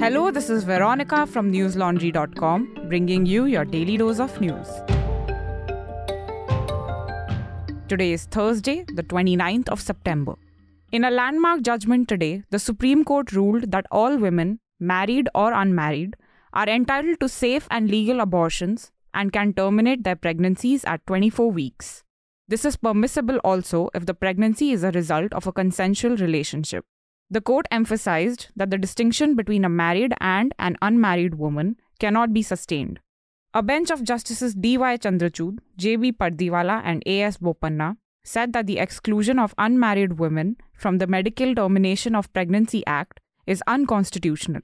Hello, this is Veronica from newslaundry.com, bringing you your daily dose of news. Today is Thursday, the 29th of September. In a landmark judgment today, the Supreme Court ruled that all women, married or unmarried, are entitled to safe and legal abortions and can terminate their pregnancies at 24 weeks. This is permissible also if the pregnancy is a result of a consensual relationship. The court emphasized that the distinction between a married and an unmarried woman cannot be sustained. A bench of Justices D.Y. Chandrachud, J.B. Pardiwala, and A.S. Bopanna said that the exclusion of unmarried women from the Medical Termination of Pregnancy Act is unconstitutional.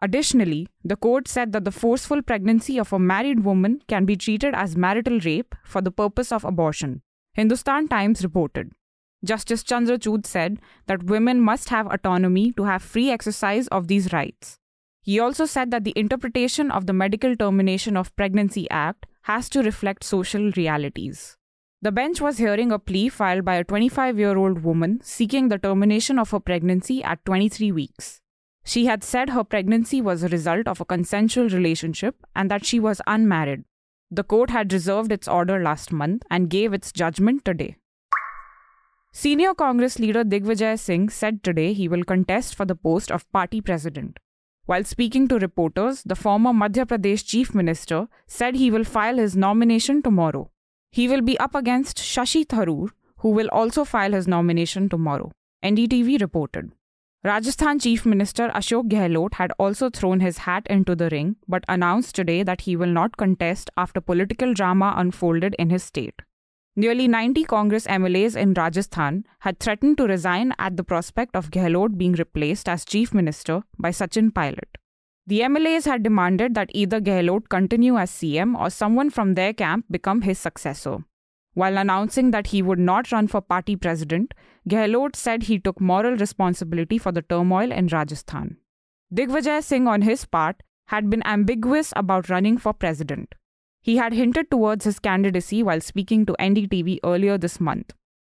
Additionally, the court said that the forceful pregnancy of a married woman can be treated as marital rape for the purpose of abortion. Hindustan Times reported. Justice Chandrachud said that women must have autonomy to have free exercise of these rights. He also said that the interpretation of the Medical Termination of Pregnancy Act has to reflect social realities. The bench was hearing a plea filed by a 25 year old woman seeking the termination of her pregnancy at 23 weeks. She had said her pregnancy was a result of a consensual relationship and that she was unmarried. The court had reserved its order last month and gave its judgment today. Senior Congress leader Digvijay Singh said today he will contest for the post of party president. While speaking to reporters, the former Madhya Pradesh chief minister said he will file his nomination tomorrow. He will be up against Shashi Tharoor, who will also file his nomination tomorrow, NDTV reported. Rajasthan Chief Minister Ashok Gehlot had also thrown his hat into the ring but announced today that he will not contest after political drama unfolded in his state. Nearly 90 Congress MLAs in Rajasthan had threatened to resign at the prospect of Gehlot being replaced as Chief Minister by Sachin Pilot. The MLAs had demanded that either Gehlot continue as CM or someone from their camp become his successor. While announcing that he would not run for party president, Gehlot said he took moral responsibility for the turmoil in Rajasthan. Digvijay Singh, on his part, had been ambiguous about running for president. He had hinted towards his candidacy while speaking to NDTV earlier this month.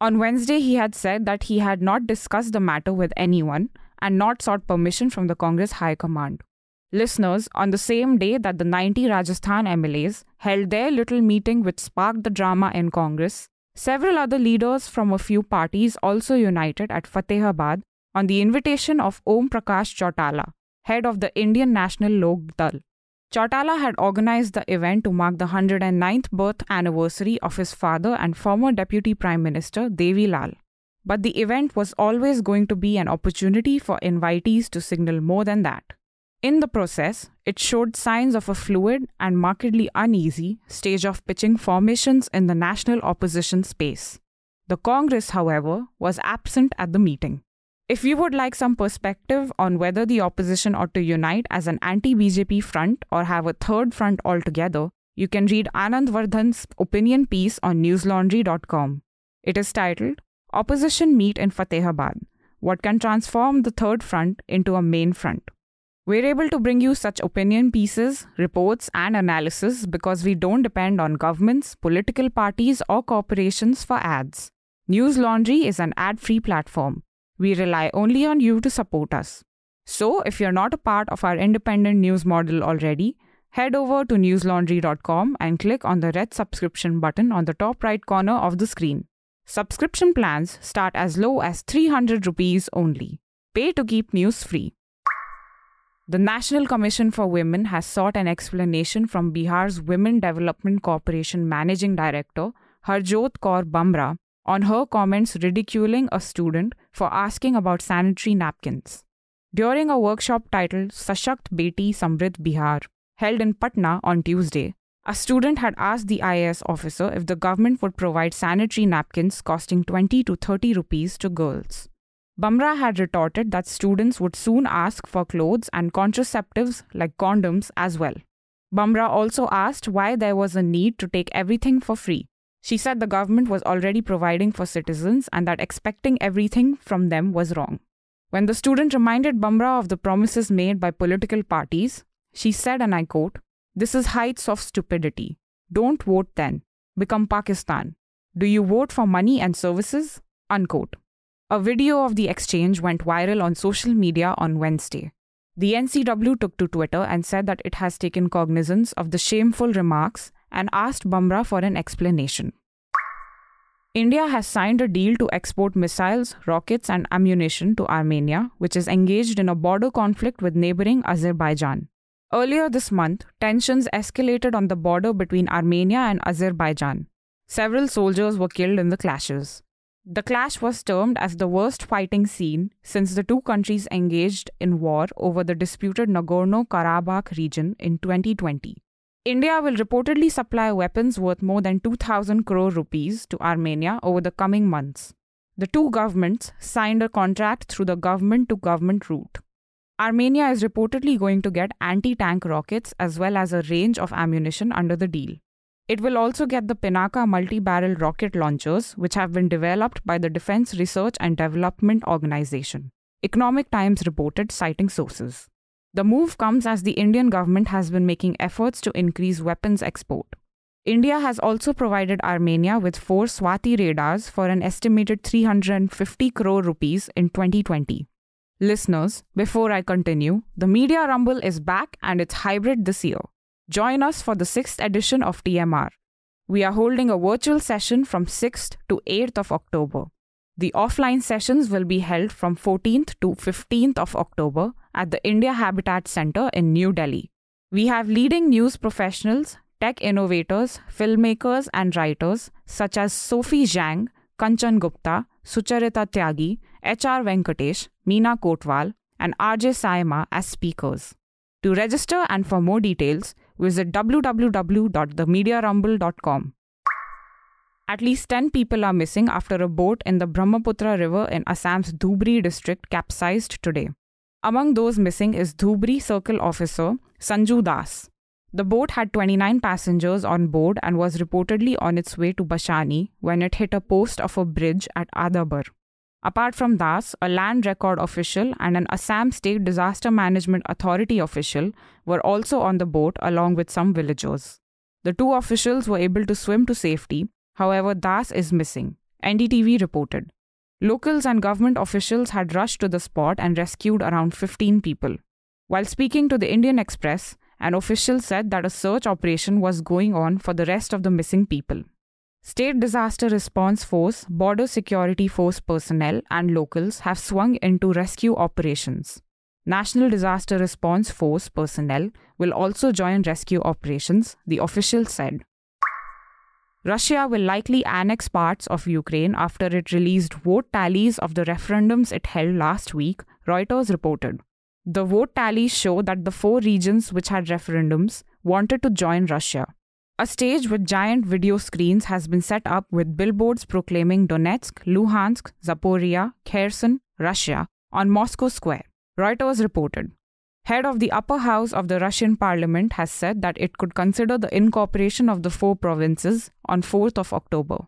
On Wednesday, he had said that he had not discussed the matter with anyone and not sought permission from the Congress High Command. Listeners, on the same day that the 90 Rajasthan MLAs held their little meeting which sparked the drama in Congress, several other leaders from a few parties also united at Fatehabad on the invitation of Om Prakash Chautala, head of the Indian National Lok Dal. Chautala had organized the event to mark the 109th birth anniversary of his father and former Deputy Prime Minister Devi Lal. But the event was always going to be an opportunity for invitees to signal more than that. In the process, it showed signs of a fluid and markedly uneasy stage of pitching formations in the national opposition space. The Congress, however, was absent at the meeting. If you would like some perspective on whether the opposition ought to unite as an anti BJP front or have a third front altogether, you can read Anand Vardhan's opinion piece on newslaundry.com. It is titled Opposition Meet in Fatehabad What Can Transform the Third Front into a Main Front. We're able to bring you such opinion pieces, reports, and analysis because we don't depend on governments, political parties, or corporations for ads. News Laundry is an ad free platform. We rely only on you to support us. So, if you're not a part of our independent news model already, head over to newslaundry.com and click on the red subscription button on the top right corner of the screen. Subscription plans start as low as 300 rupees only. Pay to keep news free. The National Commission for Women has sought an explanation from Bihar's Women Development Corporation Managing Director, Harjot Kaur Bamra, on her comments ridiculing a student for asking about sanitary napkins. During a workshop titled Sashakt Beti Samriddh Bihar, held in Patna on Tuesday, a student had asked the IAS officer if the government would provide sanitary napkins costing 20 to 30 rupees to girls. Bamra had retorted that students would soon ask for clothes and contraceptives like condoms as well. Bamra also asked why there was a need to take everything for free. She said the government was already providing for citizens and that expecting everything from them was wrong. When the student reminded Bamra of the promises made by political parties, she said, and I quote, This is heights of stupidity. Don't vote then. Become Pakistan. Do you vote for money and services? Unquote. A video of the exchange went viral on social media on Wednesday. The NCW took to Twitter and said that it has taken cognizance of the shameful remarks and asked Bamra for an explanation. India has signed a deal to export missiles, rockets, and ammunition to Armenia, which is engaged in a border conflict with neighboring Azerbaijan. Earlier this month, tensions escalated on the border between Armenia and Azerbaijan. Several soldiers were killed in the clashes. The clash was termed as the worst fighting scene since the two countries engaged in war over the disputed Nagorno Karabakh region in 2020. India will reportedly supply weapons worth more than 2,000 crore rupees to Armenia over the coming months. The two governments signed a contract through the government to government route. Armenia is reportedly going to get anti tank rockets as well as a range of ammunition under the deal. It will also get the Pinaka multi barrel rocket launchers, which have been developed by the Defense Research and Development Organization. Economic Times reported, citing sources. The move comes as the Indian government has been making efforts to increase weapons export. India has also provided Armenia with four Swathi radars for an estimated 350 crore rupees in 2020. Listeners, before I continue, the Media Rumble is back and it's hybrid this year. Join us for the 6th edition of TMR. We are holding a virtual session from 6th to 8th of October. The offline sessions will be held from 14th to 15th of October at the India Habitat Center in New Delhi. We have leading news professionals, tech innovators, filmmakers, and writers such as Sophie Zhang, Kanchan Gupta, Sucharita Tyagi, H.R. Venkatesh, Meena Kotwal, and RJ Saima as speakers. To register and for more details, visit www.themediarumble.com. At least 10 people are missing after a boat in the Brahmaputra River in Assam's Dhubri district capsized today. Among those missing is Dhubri Circle Officer Sanju Das. The boat had 29 passengers on board and was reportedly on its way to Bashani when it hit a post of a bridge at Adabar. Apart from Das, a land record official and an Assam State Disaster Management Authority official were also on the boat along with some villagers. The two officials were able to swim to safety However, Das is missing, NDTV reported. Locals and government officials had rushed to the spot and rescued around 15 people. While speaking to the Indian Express, an official said that a search operation was going on for the rest of the missing people. State Disaster Response Force, Border Security Force personnel, and locals have swung into rescue operations. National Disaster Response Force personnel will also join rescue operations, the official said. Russia will likely annex parts of Ukraine after it released vote tallies of the referendums it held last week, Reuters reported. The vote tallies show that the four regions which had referendums wanted to join Russia. A stage with giant video screens has been set up with billboards proclaiming Donetsk, Luhansk, Zaporizhzhia, Kherson, Russia on Moscow Square, Reuters reported head of the upper house of the Russian parliament has said that it could consider the incorporation of the four provinces on 4th of October.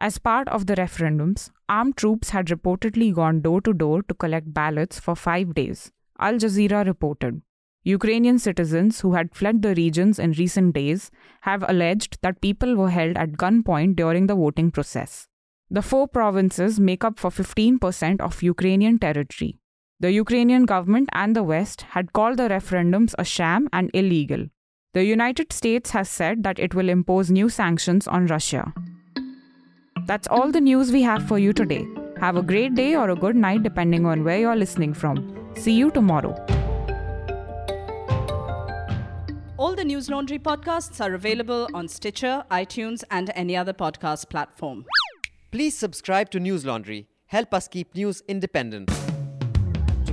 As part of the referendums, armed troops had reportedly gone door to door to collect ballots for five days, Al Jazeera reported. Ukrainian citizens who had fled the regions in recent days have alleged that people were held at gunpoint during the voting process. The four provinces make up for 15% of Ukrainian territory. The Ukrainian government and the West had called the referendums a sham and illegal. The United States has said that it will impose new sanctions on Russia. That's all the news we have for you today. Have a great day or a good night depending on where you're listening from. See you tomorrow. All the News Laundry podcasts are available on Stitcher, iTunes, and any other podcast platform. Please subscribe to News Laundry. Help us keep news independent.